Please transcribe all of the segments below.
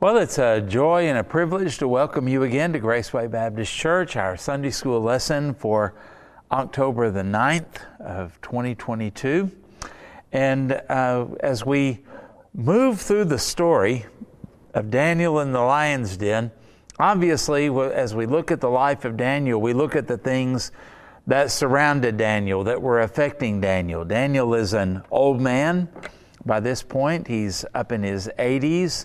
Well, it's a joy and a privilege to welcome you again to Graceway Baptist Church, our Sunday school lesson for October the 9th of 2022. And uh, as we move through the story of Daniel in the lion's den, obviously, as we look at the life of Daniel, we look at the things that surrounded Daniel, that were affecting Daniel. Daniel is an old man by this point, he's up in his 80s.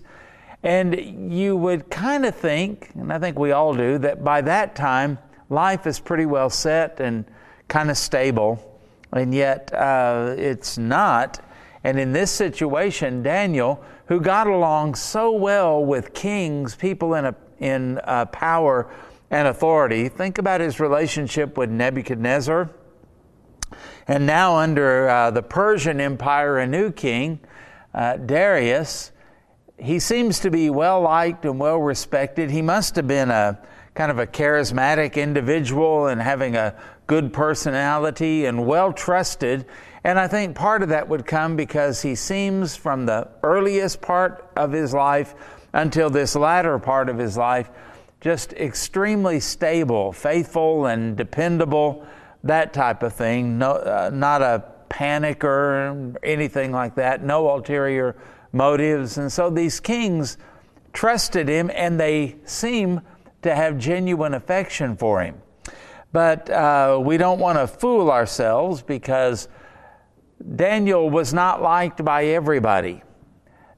And you would kind of think, and I think we all do, that by that time life is pretty well set and kind of stable, and yet uh, it's not. And in this situation, Daniel, who got along so well with kings, people in, a, in uh, power and authority, think about his relationship with Nebuchadnezzar. And now, under uh, the Persian Empire, a new king, uh, Darius, he seems to be well liked and well respected. He must have been a kind of a charismatic individual and having a good personality and well trusted. And I think part of that would come because he seems from the earliest part of his life until this latter part of his life just extremely stable, faithful, and dependable, that type of thing. No, uh, not a panicker, anything like that, no ulterior motives. And so these kings trusted him and they seem to have genuine affection for him. But uh, we don't want to fool ourselves because Daniel was not liked by everybody.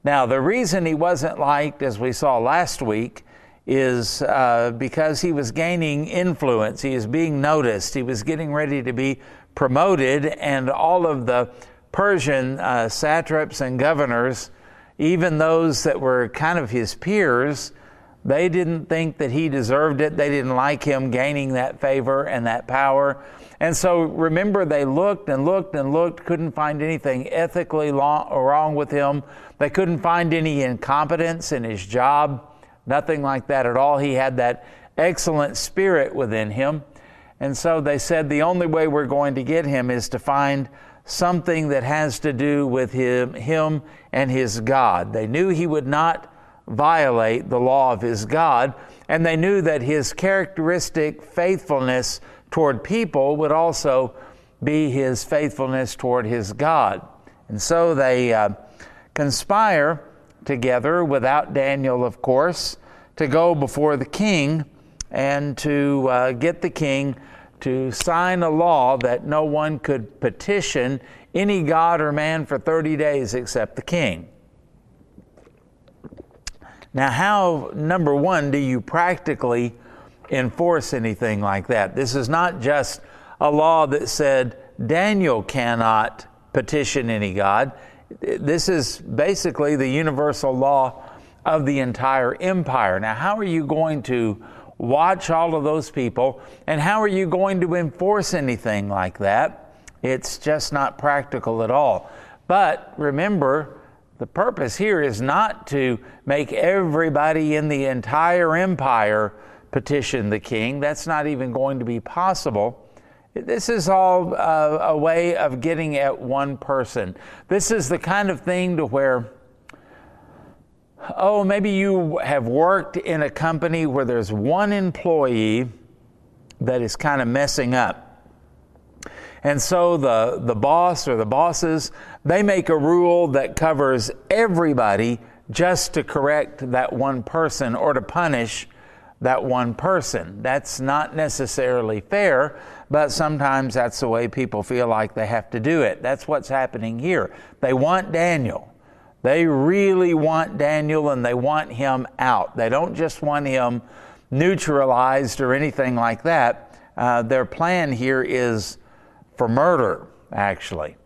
Now, the reason he wasn't liked, as we saw last week, is uh, because he was gaining influence. He was being noticed. He was getting ready to be promoted, and all of the Persian uh, satraps and governors even those that were kind of his peers, they didn't think that he deserved it. They didn't like him gaining that favor and that power. And so remember, they looked and looked and looked, couldn't find anything ethically wrong with him. They couldn't find any incompetence in his job, nothing like that at all. He had that excellent spirit within him. And so they said the only way we're going to get him is to find something that has to do with him, him and his God. They knew he would not violate the law of his God, and they knew that his characteristic faithfulness toward people would also be his faithfulness toward his God. And so they uh, conspire together, without Daniel, of course, to go before the king and to uh, get the king to sign a law that no one could petition any god or man for 30 days except the king. Now, how, number one, do you practically enforce anything like that? This is not just a law that said Daniel cannot petition any god. This is basically the universal law of the entire empire. Now, how are you going to watch all of those people, and how are you going to enforce anything like that? It's just not practical at all. But remember, the purpose here is not to make everybody in the entire empire petition the king. That's not even going to be possible. This is all uh, a way of getting at one person. This is the kind of thing to where oh, maybe you have worked in a company where there's one employee that is kind of messing up. And so the, the boss or the bosses, they make a rule that covers everybody just to correct that one person or to punish that one person. That's not necessarily fair, but sometimes that's the way people feel like they have to do it. That's what's happening here. They want Daniel. They really want Daniel and they want him out. They don't just want him neutralized or anything like that. Uh, their plan here is for murder, actually.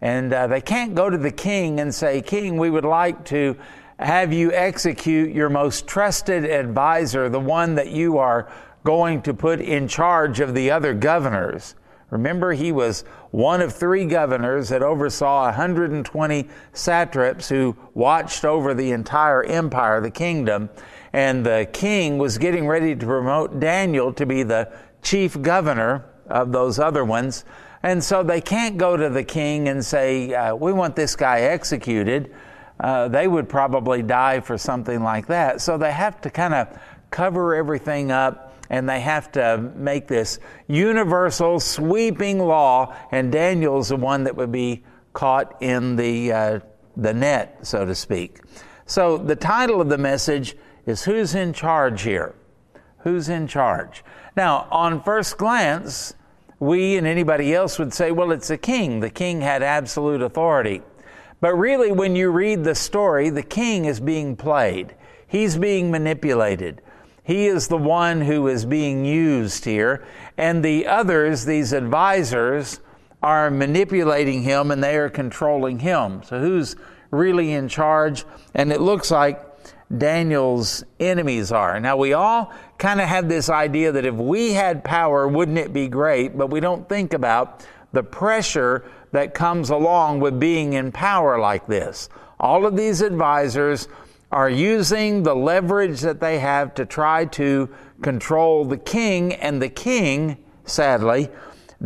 And uh, they can't go to the king and say, King, we would like to have you execute your most trusted advisor, the one that you are going to put in charge of the other governors. Remember, he was one of three governors that oversaw 120 satraps who watched over the entire empire, the kingdom. And the king was getting ready to promote Daniel to be the chief governor of those other ones. And so they can't go to the king and say, uh, We want this guy executed. uh, they would probably die for something like that. So they have to kind of cover everything up and they have to make this universal sweeping law, and Daniel's the one that would be caught in the, uh, the net, so to speak. So the title of the message is Who's in Charge Here? Who's in charge? Now, on first glance, we and anybody else would say, well, it's a king. The king had absolute authority. But really, when you read the story, the king is being played, he's being manipulated. He is the one who is being used here. And the others, these advisors, are manipulating him and they are controlling him. So, who's really in charge? And it looks like Daniel's enemies are. Now, we all kind of have this idea that if we had power, wouldn't it be great? But we don't think about the pressure that comes along with being in power like this. All of these advisors are using the leverage that they have to try to control the king, and the king, sadly,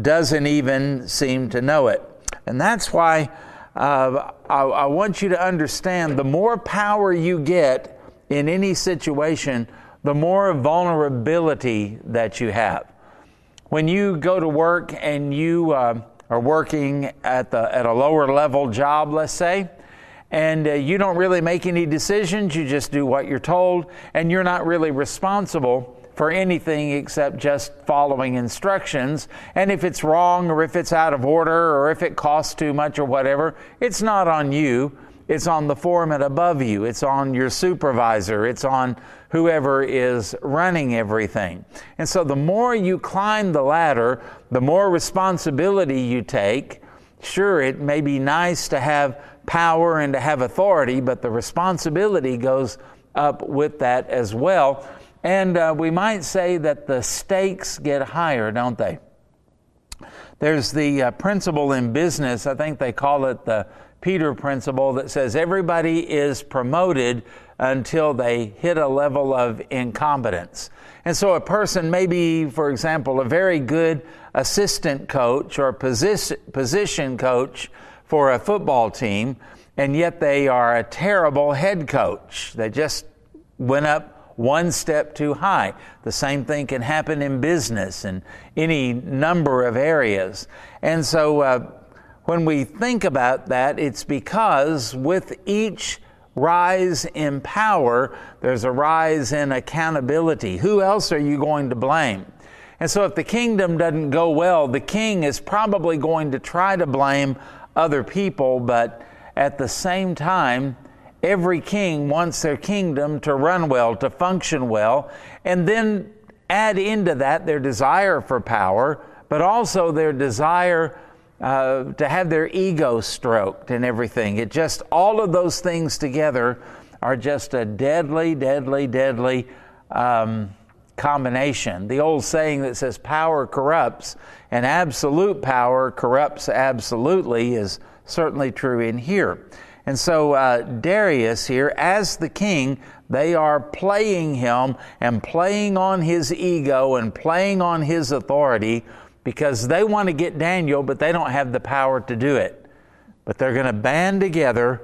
doesn't even seem to know it. And that's why uh, I, I want you to understand the more power you get in any situation, the more vulnerability that you have. When you go to work and you uh, are working at, the, at a lower level job, let's say, and uh, you don't really make any decisions, you just do what you're told, and you're not really responsible for anything except just following instructions. And if it's wrong, or if it's out of order, or if it costs too much, or whatever, it's not on you. It's on the foreman above you. It's on your supervisor. It's on whoever is running everything. And so the more you climb the ladder, the more responsibility you take. Sure, it may be nice to have power and to have authority, but the responsibility goes up with that as well. And uh, we might say that the stakes get higher, don't they? There's the uh, principle in business, I think they call it the Peter principle, that says everybody is promoted until they hit a level of incompetence. And so a person may be, for example, a very good assistant coach or position, position coach for a football team, and yet they are a terrible head coach. They just went up one step too high. The same thing can happen in business and any number of areas. And so uh, when we think about that, it's because with each rise in power, there's a rise in accountability. Who else are you going to blame? And so, if the kingdom doesn't go well, the king is probably going to try to blame other people, but at the same time, every king wants their kingdom to run well, to function well, and then add into that their desire for power, but also their desire uh, to have their ego stroked and everything. It just, all of those things together are just a deadly, deadly, deadly um, combination. The old saying that says power corrupts and absolute power corrupts absolutely is certainly true in here. And so uh, Darius here, as the king, they are playing him and playing on his ego and playing on his authority because they want to get Daniel, but they don't have the power to do it. But they're going to band together,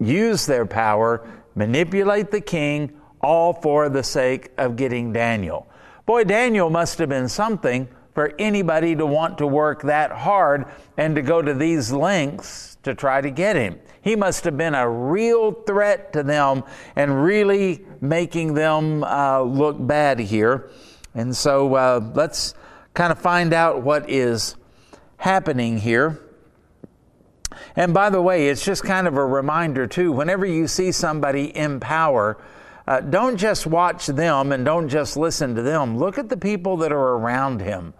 use their power, manipulate the king, all for the sake of getting Daniel. Boy, Daniel must have been something for anybody to want to work that hard and to go to these lengths to try to get him. He must have been a real threat to them and really making them uh, look bad here. And so uh, let's kind of find out what is happening here. And by the way, it's just kind of a reminder, too. Whenever you see somebody in power, uh, don't just watch them and don't just listen to them. Look at the people that are around him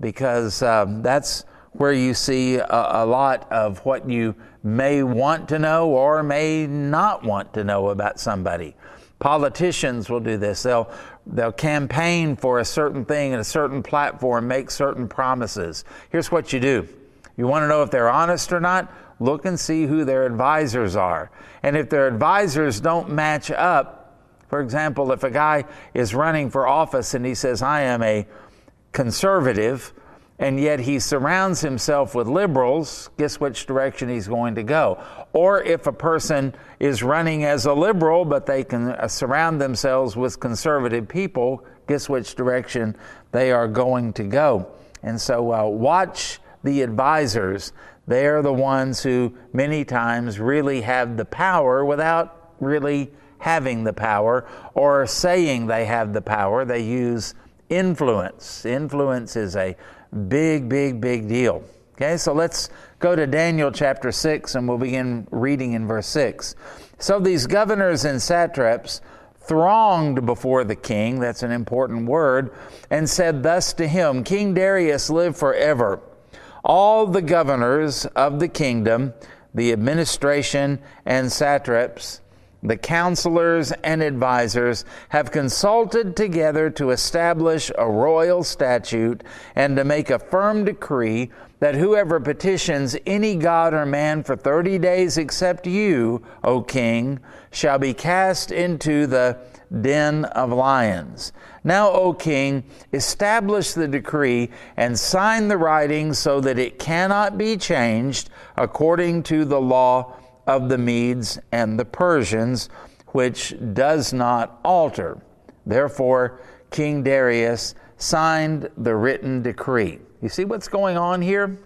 because um, that's where you see a, a, lot of what you may want to know or may not want to know about somebody. Politicians will do this. They'll they'll campaign for a certain thing and a certain platform, make certain promises. Here's what you do. You want to know if they're honest or not? Look and see who their advisors are. And if their advisors don't match up, for example, if a guy is running for office and he says, I am a conservative, and yet he surrounds himself with liberals, guess which direction he's going to go? Or if a person is running as a liberal, but they can uh, surround themselves with conservative people, guess which direction they are going to go? And so uh, watch the advisors. They are the ones who many times really have the power without really having the power or saying they have the power. They use influence. Influence is a big, big, big deal. Okay, so let's go to Daniel chapter 6 and we'll begin reading in verse 6. So these governors and satraps thronged before the king, that's an important word, and said thus to him King Darius, live forever. All the governors of the kingdom, the administration and satraps, the counselors and advisers have consulted together to establish a royal statute and to make a firm decree that whoever petitions any god or man for 30 days except you, O king, shall be cast into the den of lions. Now, O king, establish the decree and sign the writing so that it cannot be changed according to the law of the Medes and the Persians, which does not alter. Therefore, King Darius signed the written decree. You see what's going on here?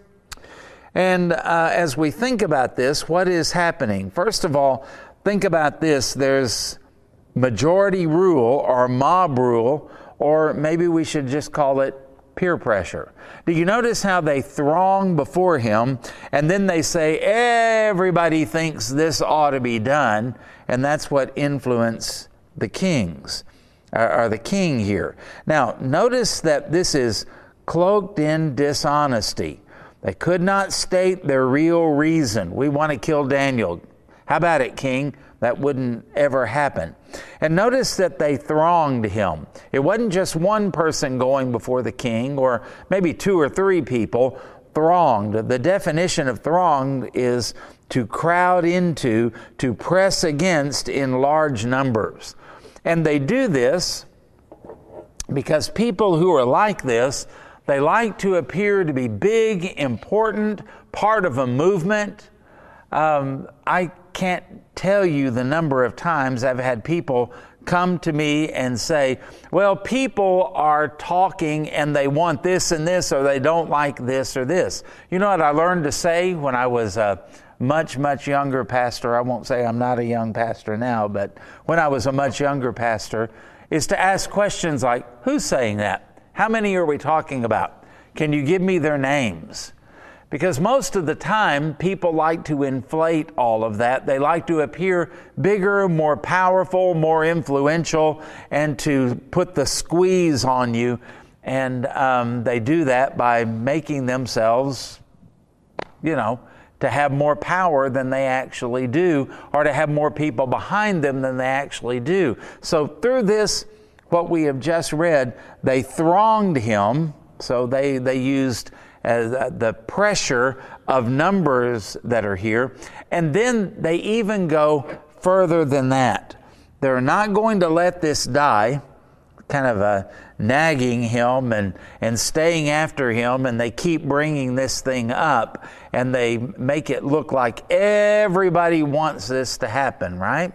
And uh, as we think about this, what is happening? First of all, think about this there's majority rule or mob rule, or maybe we should just call it peer pressure. Do you notice how they throng before him and then they say, everybody thinks this ought to be done? And that's what influenced the kings, uh, or the king here. Now, notice that this is cloaked in dishonesty. They could not state their real reason. We want to kill Daniel. How about it, king? That wouldn't ever happen. And notice that they thronged him. It wasn't just one person going before the king, or maybe two or three people thronged. The definition of thronged is to crowd into, to press against in large numbers. And they do this because people who are like this, they like to appear to be big, important, part of a movement. Um, I can't tell you the number of times I've had people come to me and say, Well, people are talking and they want this and this, or they don't like this or this. You know what I learned to say when I was a much, much younger pastor? I won't say I'm not a young pastor now, but when I was a much younger pastor, is to ask questions like, Who's saying that? How many are we talking about? Can you give me their names? Because most of the time, people like to inflate all of that. They like to appear bigger, more powerful, more influential, and to put the squeeze on you. And um, they do that by making themselves, you know, to have more power than they actually do, or to have more people behind them than they actually do. So, through this, what we have just read, they thronged him. So, they, they used uh, the pressure of numbers that are here. And then they even go further than that. They're not going to let this die, kind of uh, nagging him and, and staying after him, and they keep bringing this thing up and they make it look like everybody wants this to happen, right?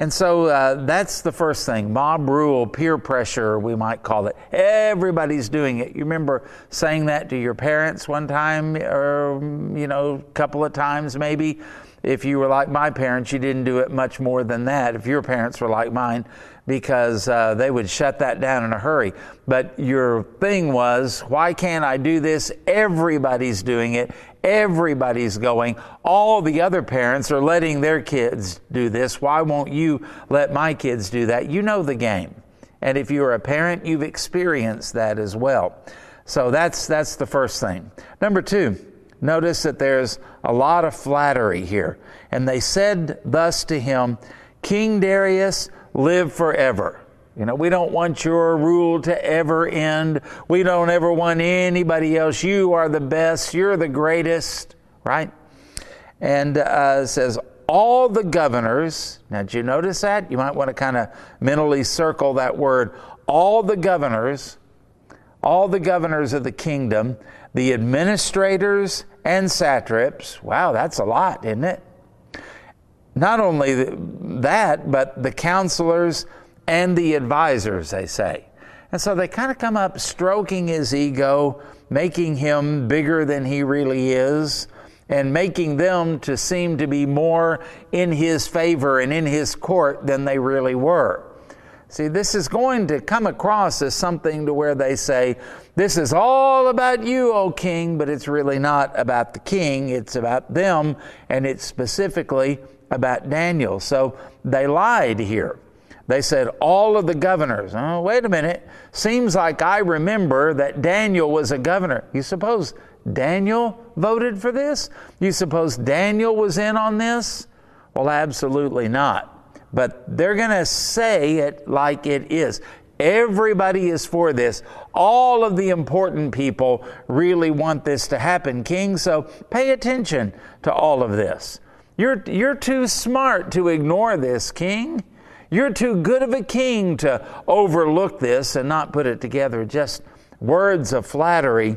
And so uh, that's the first thing mob rule, peer pressure, we might call it. Everybody's doing it. You remember saying that to your parents one time, or, you know, a couple of times maybe? If you were like my parents, you didn't do it much more than that. If your parents were like mine, because uh, they would shut that down in a hurry. But your thing was, why can't I do this? Everybody's doing it. Everybody's going. All the other parents are letting their kids do this. Why won't you let my kids do that? You know the game. And if you're a parent, you've experienced that as well. So that's, that's the first thing. Number two, notice that there's a lot of flattery here. And they said thus to him, King Darius, live forever. You know, we don't want your rule to ever end. We don't ever want anybody else. You are the best. You're the greatest, right? And uh, says, all the governors, now did you notice that? You might want to kind of mentally circle that word. All the governors all the governors of the kingdom, the administrators and satraps. Wow, that's a lot, isn't it? Not only that, but the counselors and the advisors, they say. And so they kind of come up stroking his ego, making him bigger than he really is, and making them to seem to be more in his favor and in his court than they really were. See, this is going to come across as something to where they say, This is all about you, O king, but it's really not about the king, it's about them, and it's specifically about Daniel. So they lied here. They said, All of the governors. Oh, wait a minute. Seems like I remember that Daniel was a governor. You suppose Daniel voted for this? You suppose Daniel was in on this? Well, absolutely not but they're going to say it like it is. Everybody is for this. All of the important people really want this to happen, King. So pay attention to all of this. You're, you're too smart to ignore this, King. You're too good of a king to overlook this and not put it together. Just words of flattery.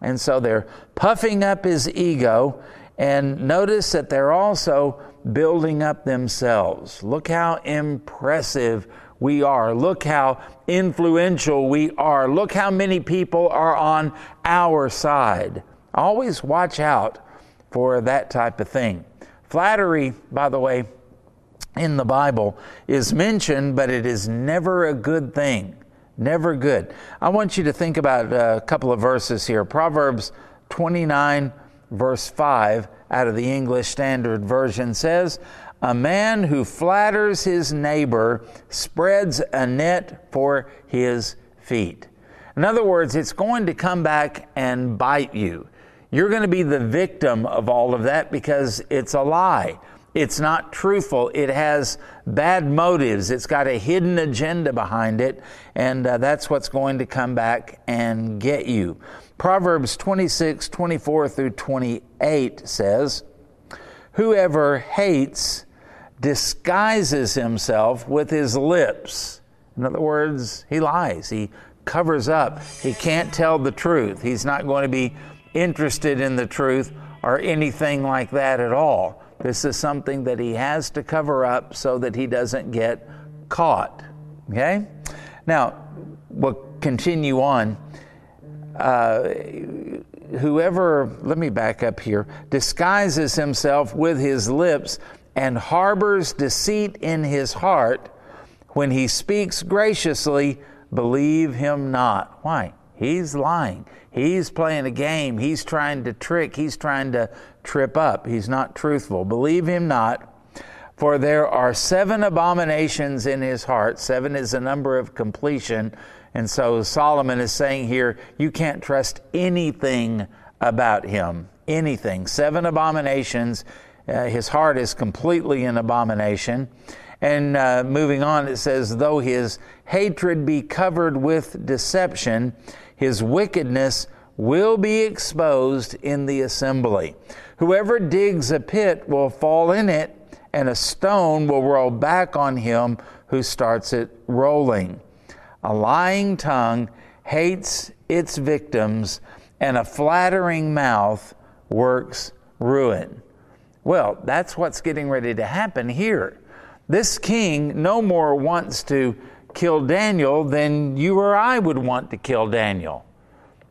And so they're puffing up his ego. And notice that they're also building up themselves. Look how impressive we are. Look how influential we are. Look how many people are on our side. Always watch out for that type of thing. Flattery, by the way, in the Bible is mentioned, but it is never a good thing. Never good. I want you to think about a couple of verses here. Proverbs 29, verse 5 out of the English Standard Version says, A man who flatters his neighbor spreads a net for his feet. In other words, it's going to come back and bite you. You're going to be the victim of all of that because it's a lie. It's not truthful. It has bad motives. It's got a hidden agenda behind it, and uh, that's what's going to come back and get you. Proverbs 26, 24 through 28 says, Whoever hates disguises himself with his lips. In other words, he lies. He covers up. He can't tell the truth. He's not going to be interested in the truth or anything like that at all. This is something that he has to cover up so that he doesn't get caught. Okay? Now, we'll continue on uh, whoever, let me back up here, disguises himself with his lips and harbors deceit in his heart, when he speaks graciously, believe him not. Why? He's lying. He's playing a game. He's trying to trick. He's trying to trip up. He's not truthful. Believe him not. For there are seven abominations in his heart. Seven is a number of completion. And so Solomon is saying here, you can't trust anything about him. Anything. Seven abominations. Uh, his heart is completely an abomination. And uh, moving on, it says, though his hatred be covered with deception, his wickedness will be exposed in the assembly. Whoever digs a pit will fall in it, and a stone will roll back on him who starts it rolling. A lying tongue hates its victims, and a flattering mouth works ruin. Well, that's what's getting ready to happen here. This king no more wants to kill Daniel then you or I would want to kill Daniel.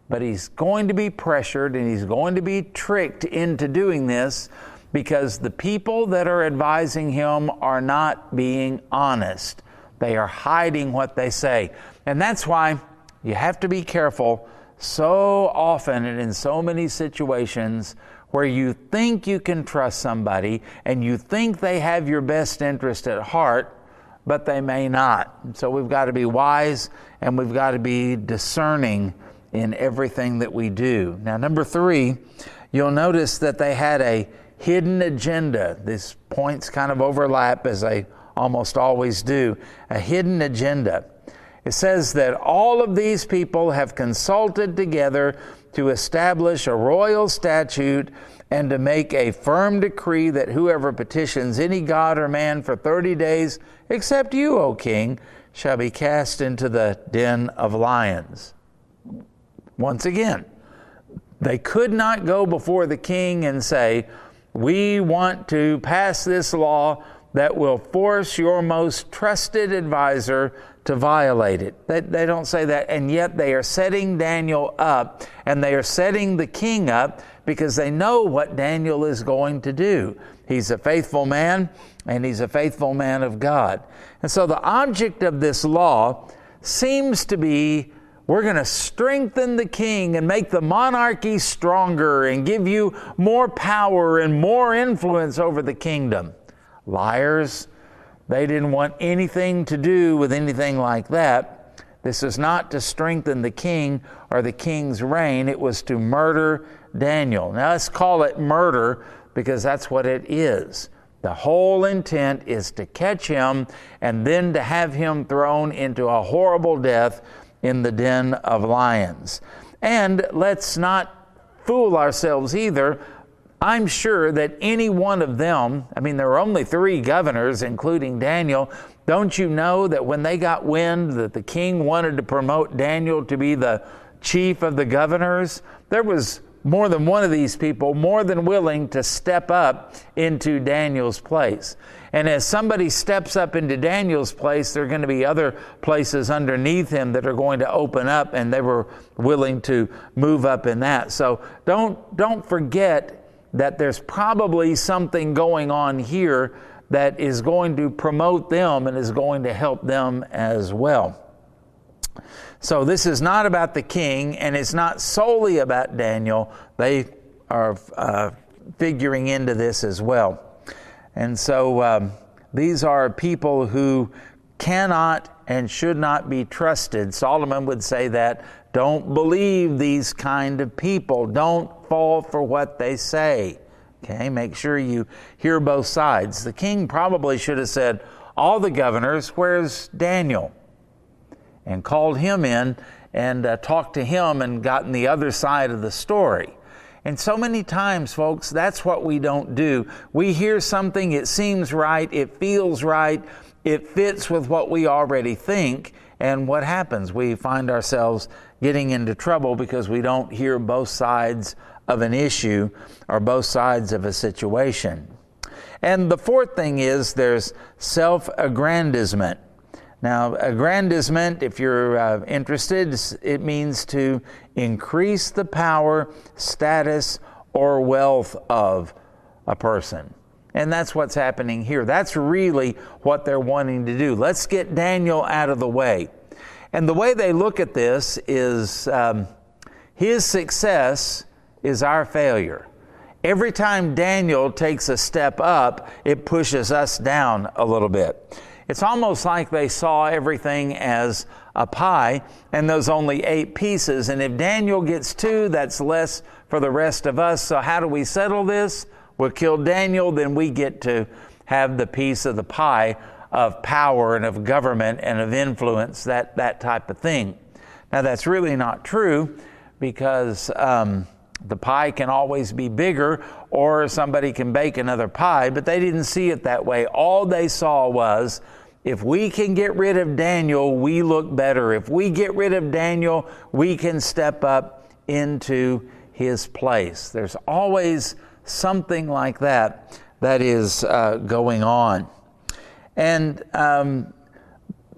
But he's going to be pressured and he's going to be tricked into doing this because the people that are advising him are not being honest. They are hiding what they say. And that's why you have to be careful so often and in so many situations where you think you can trust somebody and you think they have your best interest at heart, but they may not. So we've got to be wise and we've got to be discerning in everything that we do. Now, number three, you'll notice that they had a hidden agenda. These points kind of overlap as they almost always do. A hidden agenda. It says that all of these people have consulted together to establish a royal statute and to make a firm decree that whoever petitions any god or man for 30 days, except you, O king, shall be cast into the den of lions. Once again, they could not go before the king and say, We want to pass this law that will force your most trusted advisor to violate it. They, they don't say that, and yet they are setting Daniel up and they are setting the king up because they know what Daniel is going to do. He's a faithful man and he's a faithful man of God. And so the object of this law seems to be we're going to strengthen the king and make the monarchy stronger and give you more power and more influence over the kingdom. Liars, they didn't want anything to do with anything like that. This is not to strengthen the king or the king's reign, it was to murder Daniel. Now let's call it murder because that's what it is. The whole intent is to catch him and then to have him thrown into a horrible death in the den of lions. And let's not fool ourselves either. I'm sure that any one of them, I mean, there were only three governors, including Daniel. Don't you know that when they got wind that the king wanted to promote Daniel to be the chief of the governors, there was more than one of these people more than willing to step up into Daniel's place. And as somebody steps up into Daniel's place, there are going to be other places underneath him that are going to open up, and they were willing to move up in that. So don't, don't forget that there's probably something going on here that is going to promote them and is going to help them as well. So, this is not about the king, and it's not solely about Daniel. They are uh, figuring into this as well. And so, um, these are people who cannot and should not be trusted. Solomon would say that don't believe these kind of people. Don't fall for what they say. Okay, make sure you hear both sides. The king probably should have said, All the governors, where's Daniel? And called him in and uh, talked to him and gotten the other side of the story. And so many times, folks, that's what we don't do. We hear something, it seems right, it feels right, it fits with what we already think, and what happens? We find ourselves getting into trouble because we don't hear both sides of an issue or both sides of a situation. And the fourth thing is there's self aggrandizement. Now, aggrandizement, if you're uh, interested, it means to increase the power, status, or wealth of a person. And that's what's happening here. That's really what they're wanting to do. Let's get Daniel out of the way. And the way they look at this is um, his success is our failure. Every time Daniel takes a step up, it pushes us down a little bit. It's almost like they saw everything as a pie and those only eight pieces. And if Daniel gets two, that's less for the rest of us. So, how do we settle this? We'll kill Daniel, then we get to have the piece of the pie of power and of government and of influence, that, that type of thing. Now, that's really not true because um, the pie can always be bigger, or somebody can bake another pie, but they didn't see it that way. All they saw was if we can get rid of Daniel, we look better. If we get rid of Daniel, we can step up into his place. There's always something like that that is uh, going on. And um,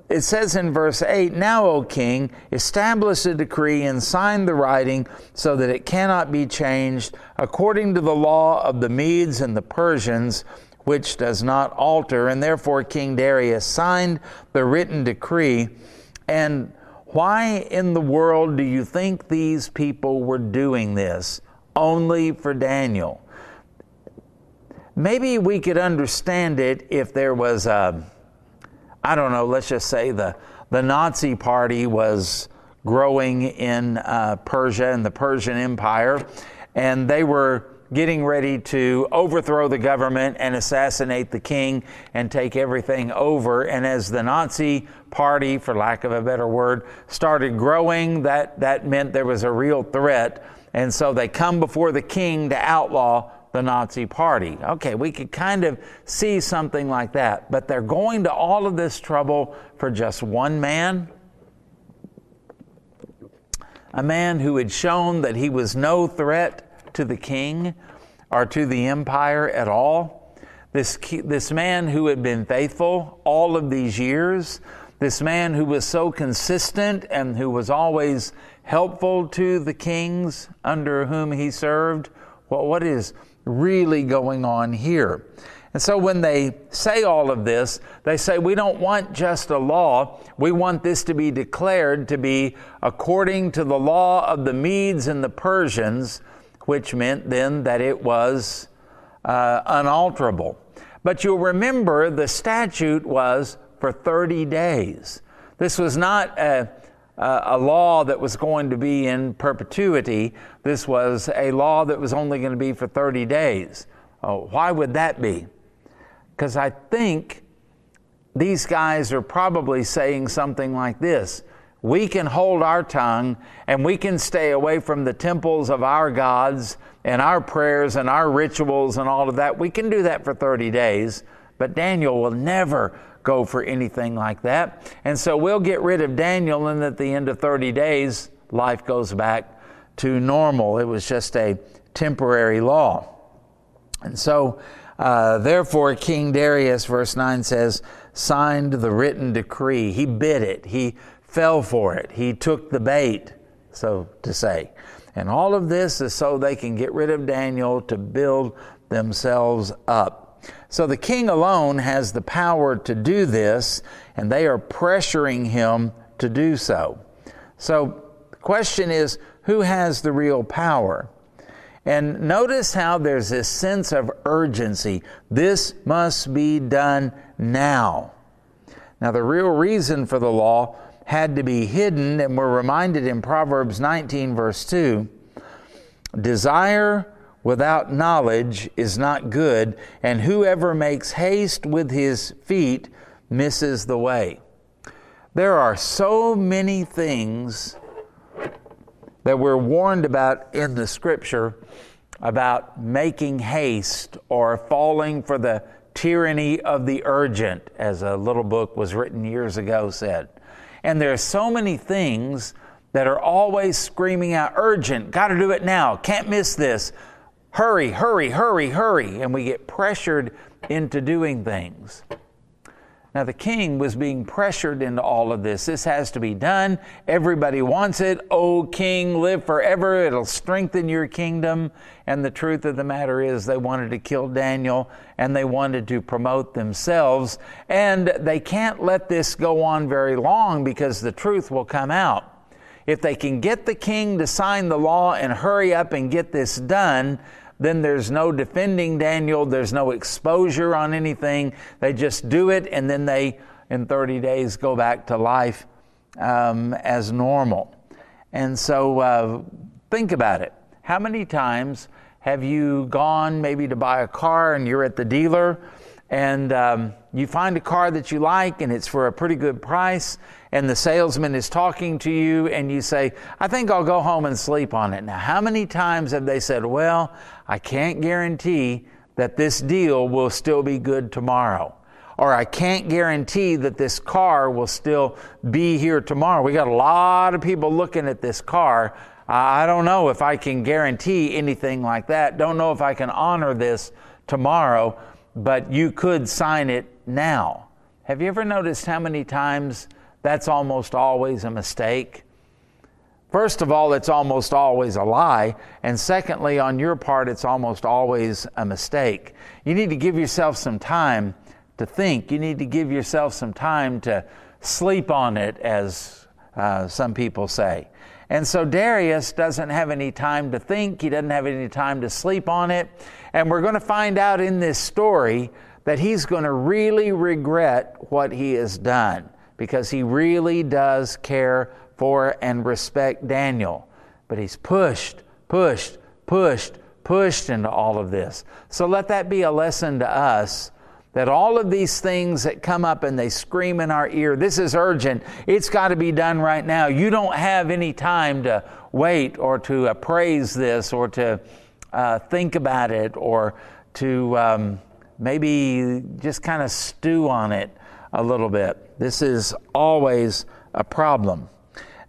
it says in verse 8 Now, O king, establish a decree and sign the writing so that it cannot be changed according to the law of the Medes and the Persians, which does not alter. And therefore, King Darius signed the written decree. And why in the world do you think these people were doing this? Only for Daniel. Maybe we could understand it if there was a I don't know, let's just say the, the Nazi party was growing in uh, Persia and the Persian Empire, and they were getting ready to overthrow the government and assassinate the king and take everything over. And as the Nazi party, for lack of a better word, started growing, that, that meant there was a real threat. And so they come before the king to outlaw the Nazi Party. Okay, we could kind of see something like that, but they're going to all of this trouble for just one man. a man who had shown that he was no threat to the king or to the empire at all. This, this man who had been faithful all of these years, this man who was so consistent and who was always helpful to the kings under whom he served. Well, what is really going on here? And so when they say all of this, they say, we don't want just a law. We want this to be declared to be according to the law of the Medes and the Persians, which meant then that it was uh, unalterable. But you'll remember the statute was for 30 days. This was not a, Uh, a law that was going to be in perpetuity. This was a law that was only going to be for 30 days. Oh, why would that be? Because I think these guys are probably saying something like this We can hold our tongue and we can stay away from the temples of our gods and our prayers and our rituals and all of that. We can do that for 30 days, but Daniel will never go for anything like that. And so we'll get rid of Daniel, and at the end of 30 days, life goes back to normal. It was just a temporary law. And so uh, therefore, King Darius, verse 9 says, signed the written decree. He bid it, he fell for it, he took the bait, so to say. And all of this is so they can get rid of Daniel to build themselves up. So the king alone has the power to do this, and they are pressuring him to do so. So the question is who has the real power? And notice how there's this sense of urgency. This must be done now. Now, the real reason for the law had to be hidden, and we're reminded in Proverbs 19, verse 2 Desire without knowledge is not good, and whoever makes haste with his feet misses the way. There are so many things that we're warned about in the scripture about making haste or falling for the tyranny of the urgent, as a little book was written years ago said. And there are so many things that are always screaming out, urgent, got to do it now, can't miss this, hurry, hurry, hurry, hurry. And we get pressured into doing things. Now, the king was being pressured into all of this. This has to be done. Everybody wants it. Oh, king, live forever. It'll strengthen your kingdom. And the truth of the matter is, they wanted to kill Daniel and they wanted to promote themselves. And they can't let this go on very long because the truth will come out. If they can get the king to sign the law and hurry up and get this done, then there's no defending Daniel, there's no exposure on anything. They just do it, and then they, in 30 days, go back to life um, as normal. And so uh, think about it. How many times have you gone maybe to buy a car and you're at the dealer and um, you find a car that you like and it's for a pretty good price and the salesman is talking to you and you say, I think I'll go home and sleep on it. Now, how many times have they said, Well, I can't guarantee that this deal will still be good tomorrow? Or I can't guarantee that this car will still be here tomorrow. We got a lot of people looking at this car. I don't know if I can guarantee anything like that. Don't know if I can honor this tomorrow, but you could sign it now. Have you ever noticed how many times that's almost always a mistake. First of all, it's almost always a lie. And secondly, on your part, it's almost always a mistake. You need to give yourself some time to think. You need to give yourself some time to sleep on it, as uh, some people say. And so Darius doesn't have any time to think, he doesn't have any time to sleep on it. And we're going to find out in this story that he's going to really regret what he has done because he really does care for and respect Daniel. But he's pushed, pushed, pushed, pushed into all of this. So let that be a lesson to us that all of these things that come up and they scream in our ear, this is urgent, it's got to be done right now. You don't have any time to wait or to appraise this or to uh, think about it or to um, maybe just kind of stew on it a little bit. This is always a problem.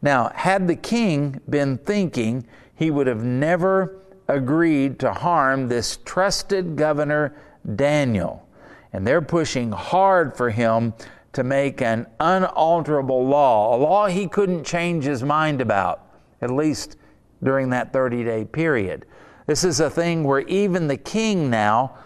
Now, had the king been thinking, he would have never agreed to harm this trusted governor, Daniel. And they're pushing hard for him to make an unalterable law, a law he couldn't change his mind about, at least during that 30 day period. This is a thing where even the king now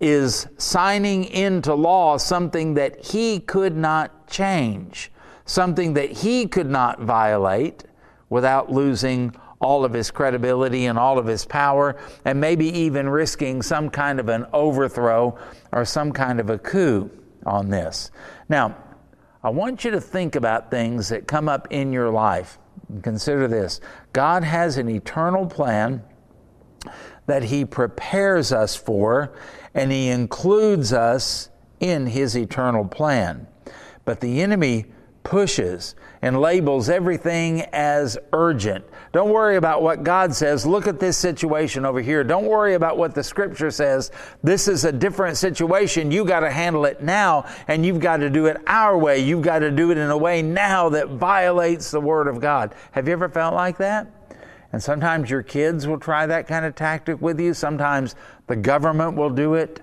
is signing into law something that he could not change, something that he could not violate without losing all of his credibility and all of his power, and maybe even risking some kind of an overthrow or some kind of a coup on this. Now, I want you to think about things that come up in your life. Consider this God has an eternal plan that He prepares us for, and He includes us in His eternal plan. But the enemy pushes and labels everything as urgent. Don't worry about what God says. Look at this situation over here. Don't worry about what the scripture says. This is a different situation. You got to handle it now and you've got to do it our way. You've got to do it in a way now that violates the word of God. Have you ever felt like that? And sometimes your kids will try that kind of tactic with you. Sometimes the government will do it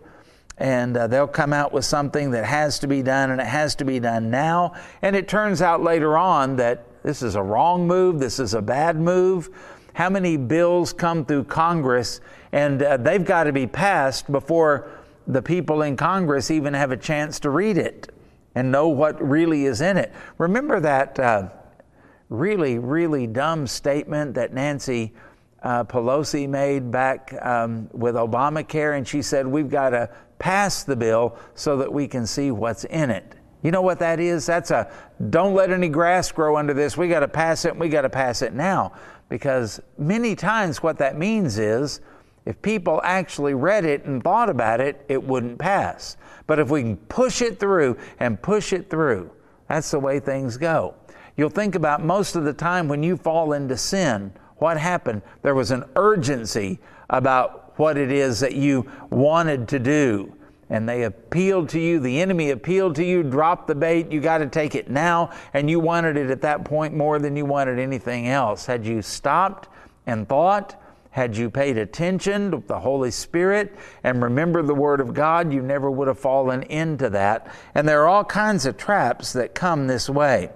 and uh, they'll come out with something that has to be done and it has to be done now. And it turns out later on that this is a wrong move, this is a bad move. How many bills come through Congress and uh, they've got to be passed before the people in Congress even have a chance to read it and know what really is in it? Remember that uh, really, really dumb statement that Nancy uh, Pelosi made back um, with Obamacare, and she said, We've got to pass the bill so that we can see what's in it. You know what that is? That's a don't let any grass grow under this. We got to pass it, and we got to pass it now. Because many times what that means is if people actually read it and thought about it, it wouldn't pass. But if we can push it through and push it through, that's the way things go. You'll think about most of the time when you fall into sin what happened? There was an urgency about what it is that you wanted to do. And they appealed to you, the enemy appealed to you, drop the bait, you got to take it now, and you wanted it at that point more than you wanted anything else. Had you stopped and thought, had you paid attention to the Holy Spirit and remembered the Word of God, you never would have fallen into that. And there are all kinds of traps that come this way.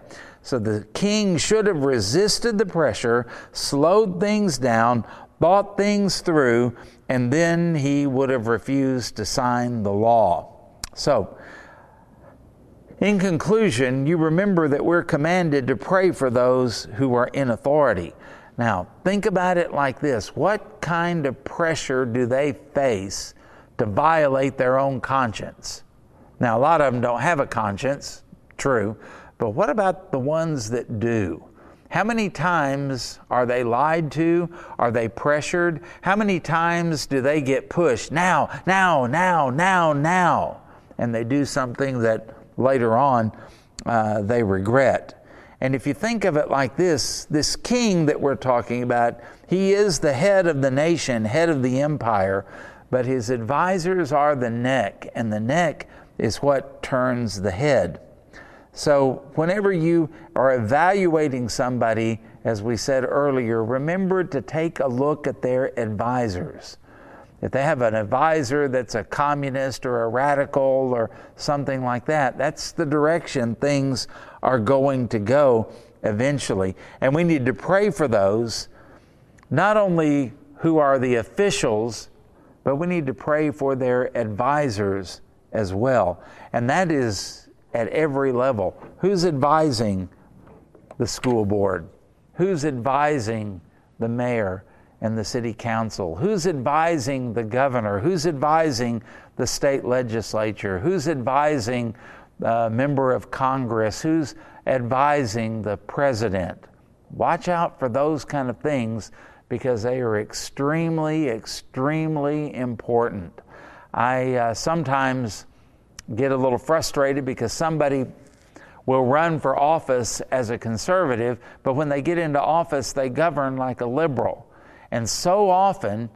So the king should have resisted the pressure, slowed things down, thought things through, and then he would have refused to sign the law. So, in conclusion, you remember that we're commanded to pray for those who are in authority. Now, think about it like this what kind of pressure do they face to violate their own conscience? Now, a lot of them don't have a conscience, true, but what about the ones that do? How many times are they lied to? Are they pressured? How many times do they get pushed? Now, now, now, now, now. And they do something that later on uh, they regret. And if you think of it like this, this king that we're talking about, he is the head of the nation, head of the empire, but his advisors are the neck, and the neck is what turns the head. So, whenever you are evaluating somebody, as we said earlier, remember to take a look at their advisors. If they have an advisor that's a communist or a radical or something like that, that's the direction things are going to go eventually. And we need to pray for those, not only who are the officials, but we need to pray for their advisors as well. And that is at every level. Who's advising the school board? Who's advising the mayor and the city council? Who's advising the governor? Who's advising the state legislature? Who's advising a member of Congress? Who's advising the president? Watch out for those kind of things because they are extremely, extremely important. I uh, sometimes get a little frustrated because somebody will run for office as a conservative, but when they get into office, they govern like a liberal. And so often,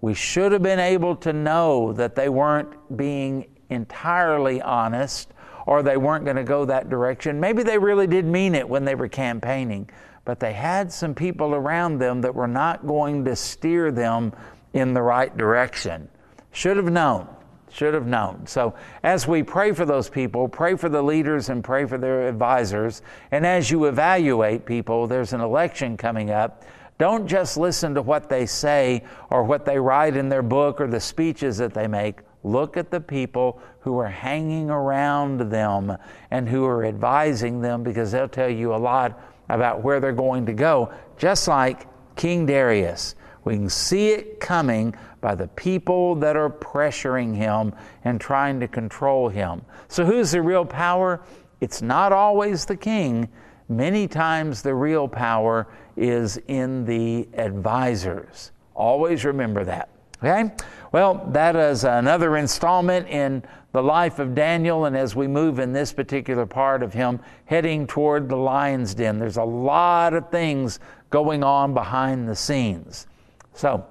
we should have been able to know that they weren't being entirely honest or they weren't going to go that direction. Maybe they really did mean it when they were campaigning, but they had some people around them that were not going to steer them in the right direction. Should have known. Should have known. So, as we pray for those people, pray for the leaders and pray for their advisors. And as you evaluate people, there's an election coming up. Don't just listen to what they say or what they write in their book or the speeches that they make. Look at the people who are hanging around them and who are advising them because they'll tell you a lot about where they're going to go, just like King Darius. We can see it coming by the people that are pressuring him and trying to control him. So, who's the real power? It's not always the king. Many times, the real power is in the advisors. Always remember that. Okay? Well, that is another installment in the life of Daniel, and as we move in this particular part of him heading toward the lion's den, there's a lot of things going on behind the scenes. So,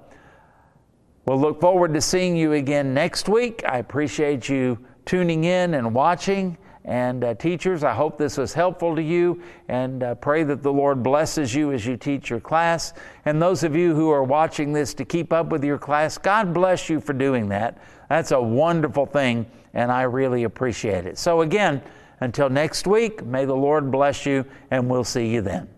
we'll look forward to seeing you again next week. I appreciate you tuning in and watching. And uh, teachers, I hope this was helpful to you and uh, pray that the Lord blesses you as you teach your class. And those of you who are watching this to keep up with your class, God bless you for doing that. That's a wonderful thing, and I really appreciate it. So, again, until next week, may the Lord bless you, and we'll see you then.